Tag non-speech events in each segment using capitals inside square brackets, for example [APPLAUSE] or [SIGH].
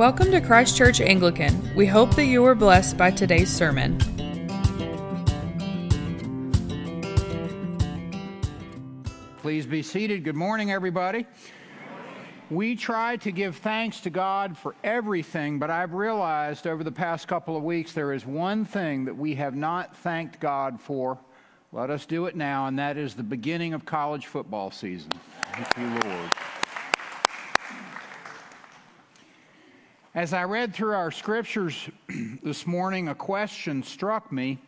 Welcome to Christ Church Anglican. We hope that you were blessed by today's sermon. Please be seated. Good morning, everybody. We try to give thanks to God for everything, but I've realized over the past couple of weeks there is one thing that we have not thanked God for. Let us do it now, and that is the beginning of college football season. Thank you, Lord. As I read through our scriptures [CLEARS THROAT] this morning, a question struck me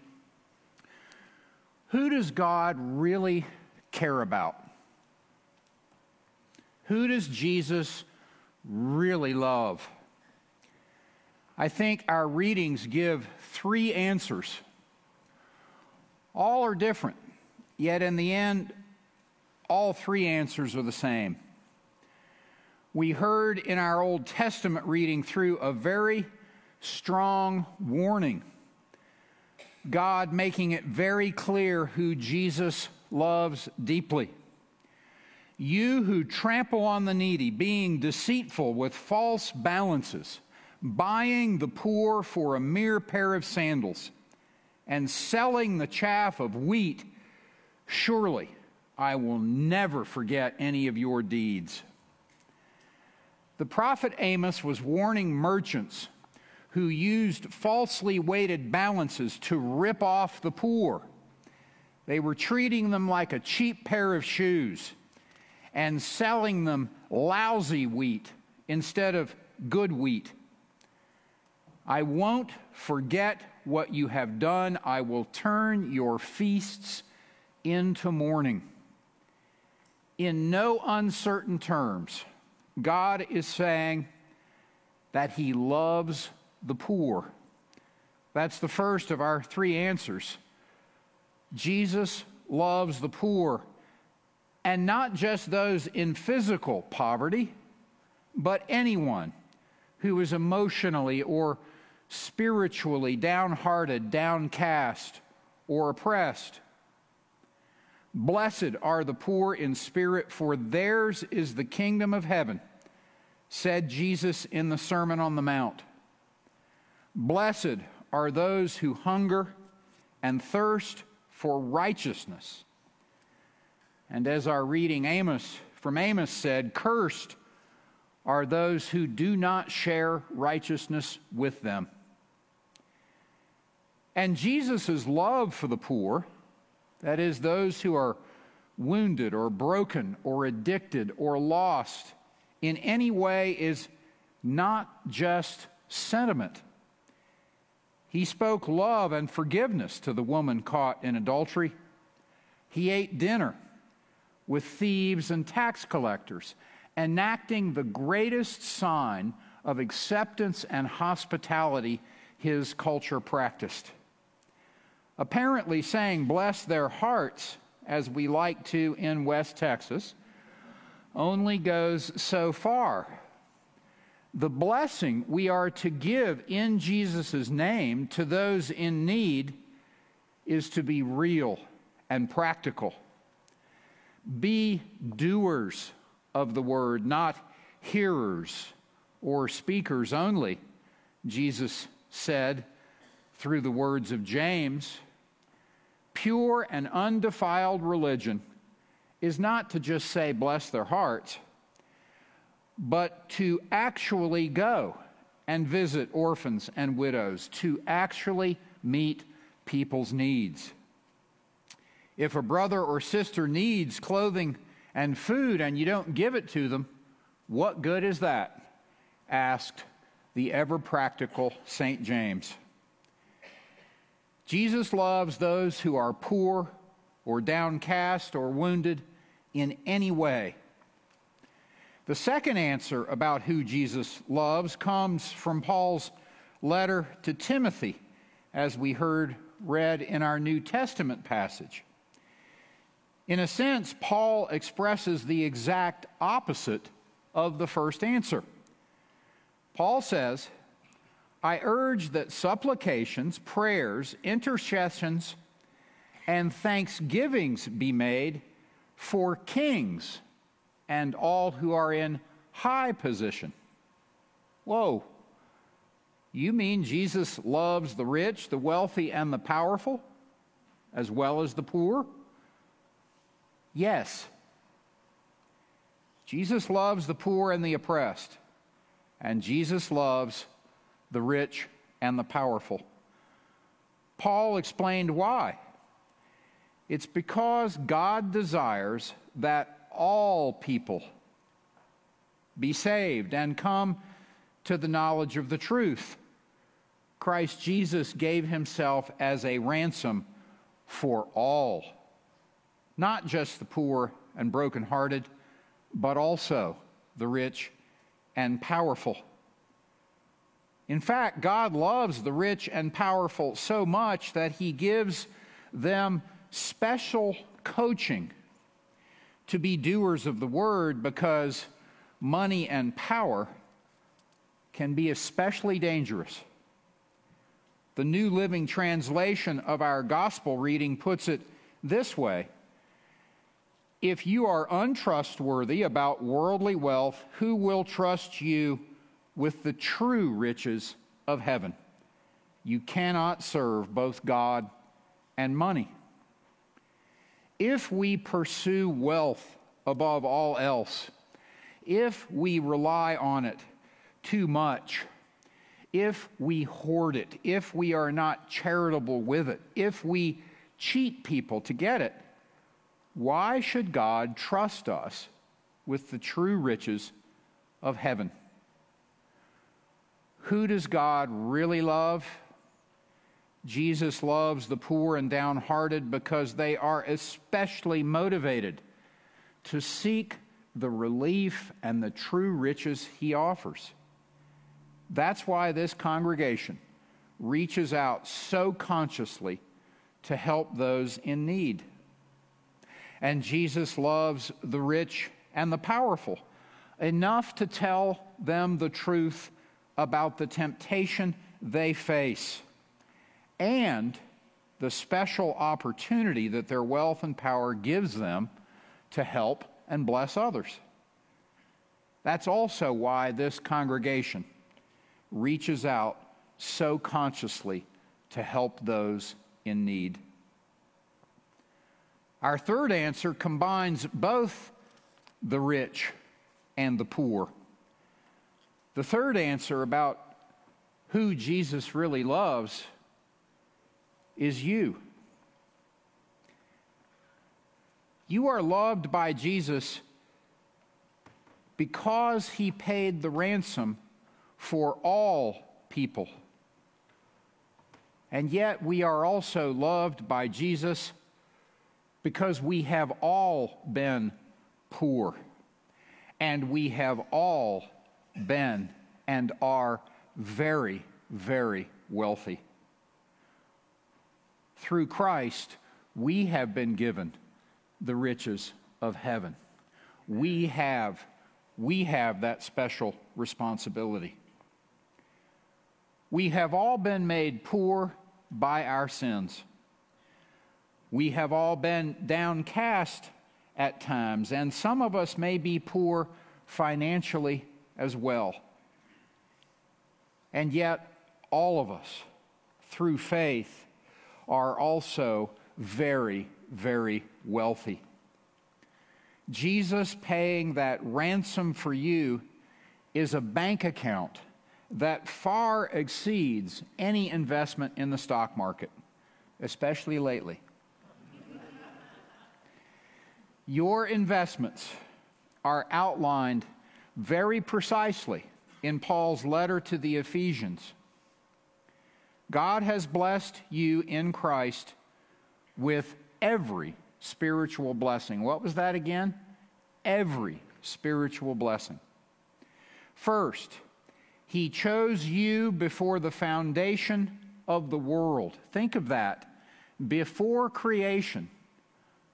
Who does God really care about? Who does Jesus really love? I think our readings give three answers. All are different, yet in the end, all three answers are the same we heard in our Old Testament reading through a very strong warning. God making it very clear who Jesus loves deeply. You who trample on the needy, being deceitful with false balances, buying the poor for a mere pair of sandals, and selling the chaff of wheat, surely I will never forget any of your deeds. The prophet Amos was warning merchants who used falsely weighted balances to rip off the poor. They were treating them like a cheap pair of shoes and selling them lousy wheat instead of good wheat. I won't forget what you have done. I will turn your feasts into mourning. In no uncertain terms, God is saying that He loves the poor. That's the first of our three answers. Jesus loves the poor, and not just those in physical poverty, but anyone who is emotionally or spiritually downhearted, downcast, or oppressed. Blessed are the poor in spirit, for theirs is the kingdom of heaven, said Jesus in the Sermon on the Mount. Blessed are those who hunger and thirst for righteousness. And as our reading Amos from Amos said, cursed are those who do not share righteousness with them. And Jesus' love for the poor that is, those who are wounded or broken or addicted or lost in any way, is not just sentiment. He spoke love and forgiveness to the woman caught in adultery. He ate dinner with thieves and tax collectors, enacting the greatest sign of acceptance and hospitality his culture practiced apparently saying, Bless their hearts, as we like to in West Texas, only goes so far. The blessing we are to give in Jesus' name to those in need is to be real and practical. Be doers of the word, not hearers or speakers only, Jesus said through the words of James, pure and undefiled religion is not to just say, bless their hearts, but to actually go and visit orphans and widows, to actually meet people's needs. If a brother or sister needs clothing and food and you don't give it to them, what good is that? asked the ever practical St. James. Jesus loves those who are poor or downcast or wounded in any way. The second answer about who Jesus loves comes from Paul's letter to Timothy, as we heard read in our New Testament passage. In a sense, Paul expresses the exact opposite of the first answer. Paul says, I urge that supplications, prayers, intercessions, and thanksgivings be made for kings and all who are in high position. Whoa, You mean Jesus loves the rich, the wealthy, and the powerful, as well as the poor? Yes. Jesus loves the poor and the oppressed, and Jesus loves the rich and the powerful. Paul explained why. It's because God desires that all people be saved and come to the knowledge of the truth. Christ Jesus gave himself as a ransom for all, not just the poor and brokenhearted, but also the rich and powerful. In fact, God loves the rich and powerful so much that he gives them special coaching to be doers of the word because money and power can be especially dangerous. The New Living Translation of our gospel reading puts it this way If you are untrustworthy about worldly wealth, who will trust you with the true riches of heaven? You cannot serve both God and money. If we pursue wealth above all else, if we rely on it too much, if we hoard it, if we are not charitable with it, if we cheat people to get it, why should God trust us with the true riches of heaven? Who does God really love? Jesus loves the poor and downhearted because they are especially motivated to seek the relief and the true riches he offers. That's why this congregation reaches out so consciously to help those in need. And Jesus loves the rich and the powerful enough to tell them the truth about the temptation they face and the special opportunity that their wealth and power gives them to help and bless others. That's also why this congregation reaches out so consciously to help those in need. Our third answer combines both the rich and the poor. The third answer about who Jesus really loves is you. You are loved by Jesus because he paid the ransom for all people. And yet we are also loved by Jesus because we have all been poor and we have all been and are very, very wealthy. Through Christ, we have been given the riches of heaven. We have, we have that special responsibility. We have all been made poor by our sins. We have all been downcast at times, and some of us may be poor financially as well. And yet, all of us, through faith, are also very, very wealthy. Jesus paying that ransom for you is a bank account that far exceeds any investment in the stock market, especially lately. Your investments are outlined very precisely in Paul's letter to the Ephesians. God has blessed you in Christ with every spiritual blessing. What was that again? Every spiritual blessing. First, he chose you before the foundation of the world. Think of that. Before creation,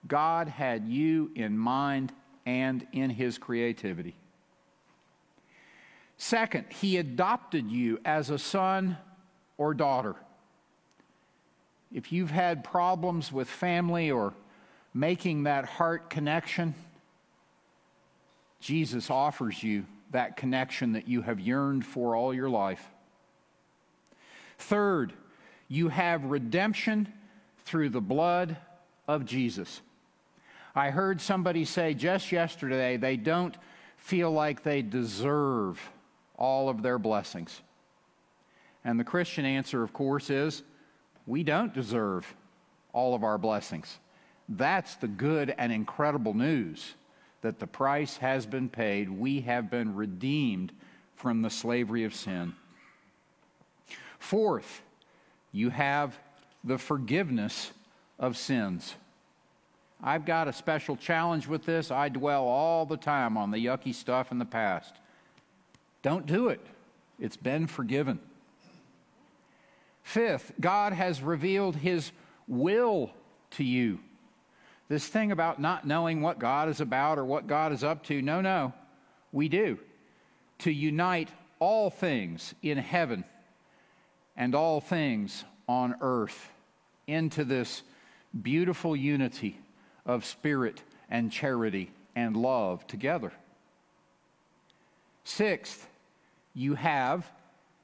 God had you in mind and in His creativity. Second, He adopted you as a son or daughter. If you've had problems with family or making that heart connection, Jesus offers you that connection that you have yearned for all your life. Third, you have redemption through the blood of Jesus. I heard somebody say just yesterday they don't feel like they deserve all of their blessings. And the Christian answer, of course, is we don't deserve all of our blessings. That's the good and incredible news that the price has been paid. We have been redeemed from the slavery of sin. Fourth, you have the forgiveness of sins. I've got a special challenge with this. I dwell all the time on the yucky stuff in the past. Don't do it, it's been forgiven. Fifth, God has revealed his will to you. This thing about not knowing what God is about or what God is up to, no, no, we do. To unite all things in heaven and all things on earth into this beautiful unity of spirit and charity and love together. Sixth, you have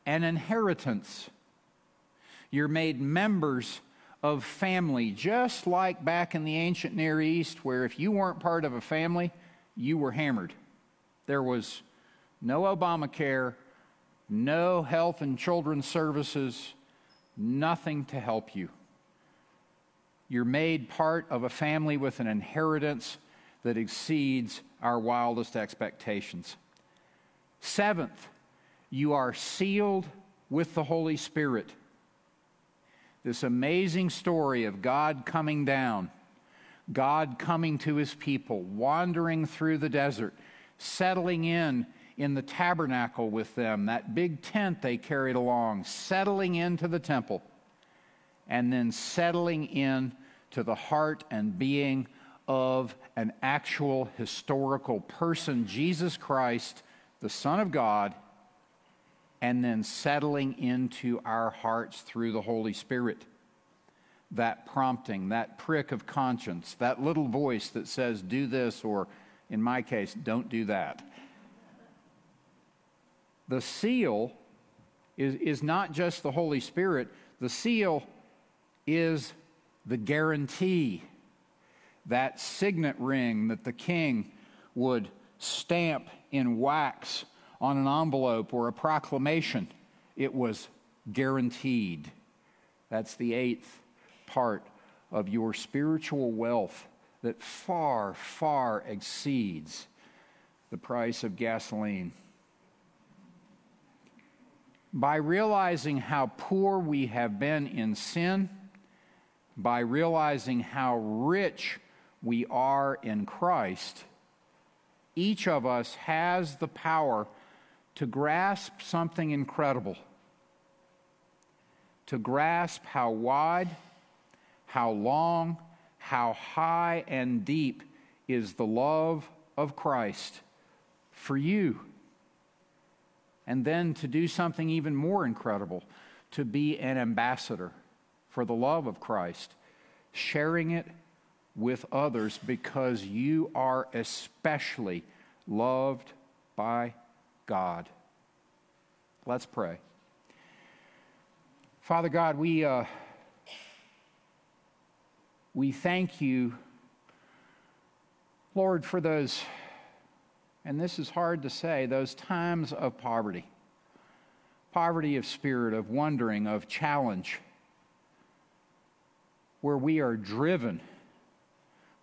an inheritance. You're made members of family, just like back in the ancient Near East, where if you weren't part of a family, you were hammered. There was no Obamacare, no health and children's services, nothing to help you. You're made part of a family with an inheritance that exceeds our wildest expectations. Seventh, you are sealed with the Holy Spirit. This amazing story of God coming down, God coming to his people, wandering through the desert, settling in in the tabernacle with them, that big tent they carried along, settling into the temple, and then settling in to the heart and being of an actual historical person, Jesus Christ, the Son of God, and then settling into our hearts through the Holy Spirit. That prompting, that prick of conscience, that little voice that says, do this, or in my case, don't do that. The seal is, is not just the Holy Spirit, the seal is the guarantee, that signet ring that the king would stamp in wax on an envelope or a proclamation. It was guaranteed. That's the eighth part of your spiritual wealth that far, far exceeds the price of gasoline. By realizing how poor we have been in sin, by realizing how rich we are in Christ, each of us has the power to grasp something incredible, to grasp how wide, how long, how high and deep is the love of Christ for you. And then to do something even more incredible, to be an ambassador for the love of Christ, sharing it with others because you are especially loved by God. Let's pray. Father God, we, uh, we thank you, Lord, for those, and this is hard to say, those times of poverty poverty of spirit, of wondering, of challenge, where we are driven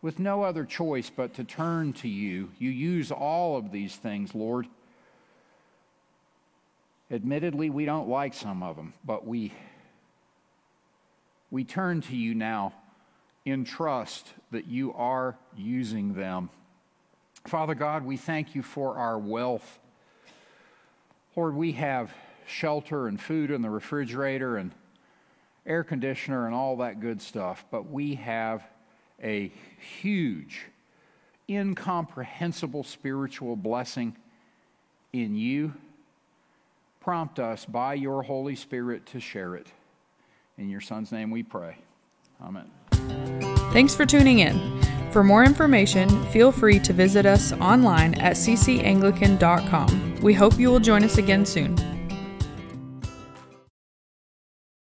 with no other choice but to turn to you. You use all of these things, Lord Admittedly, we don't like some of them, but we, we turn to you now in trust that you are using them. Father God, we thank you for our wealth. Lord, we have shelter and food in the refrigerator and air conditioner and all that good stuff, but we have a huge, incomprehensible spiritual blessing in you Prompt us by your Holy Spirit to share it. In your Son's name we pray. Amen. Thanks for tuning in. For more information, feel free to visit us online at ccanglican.com. We hope you will join us again soon.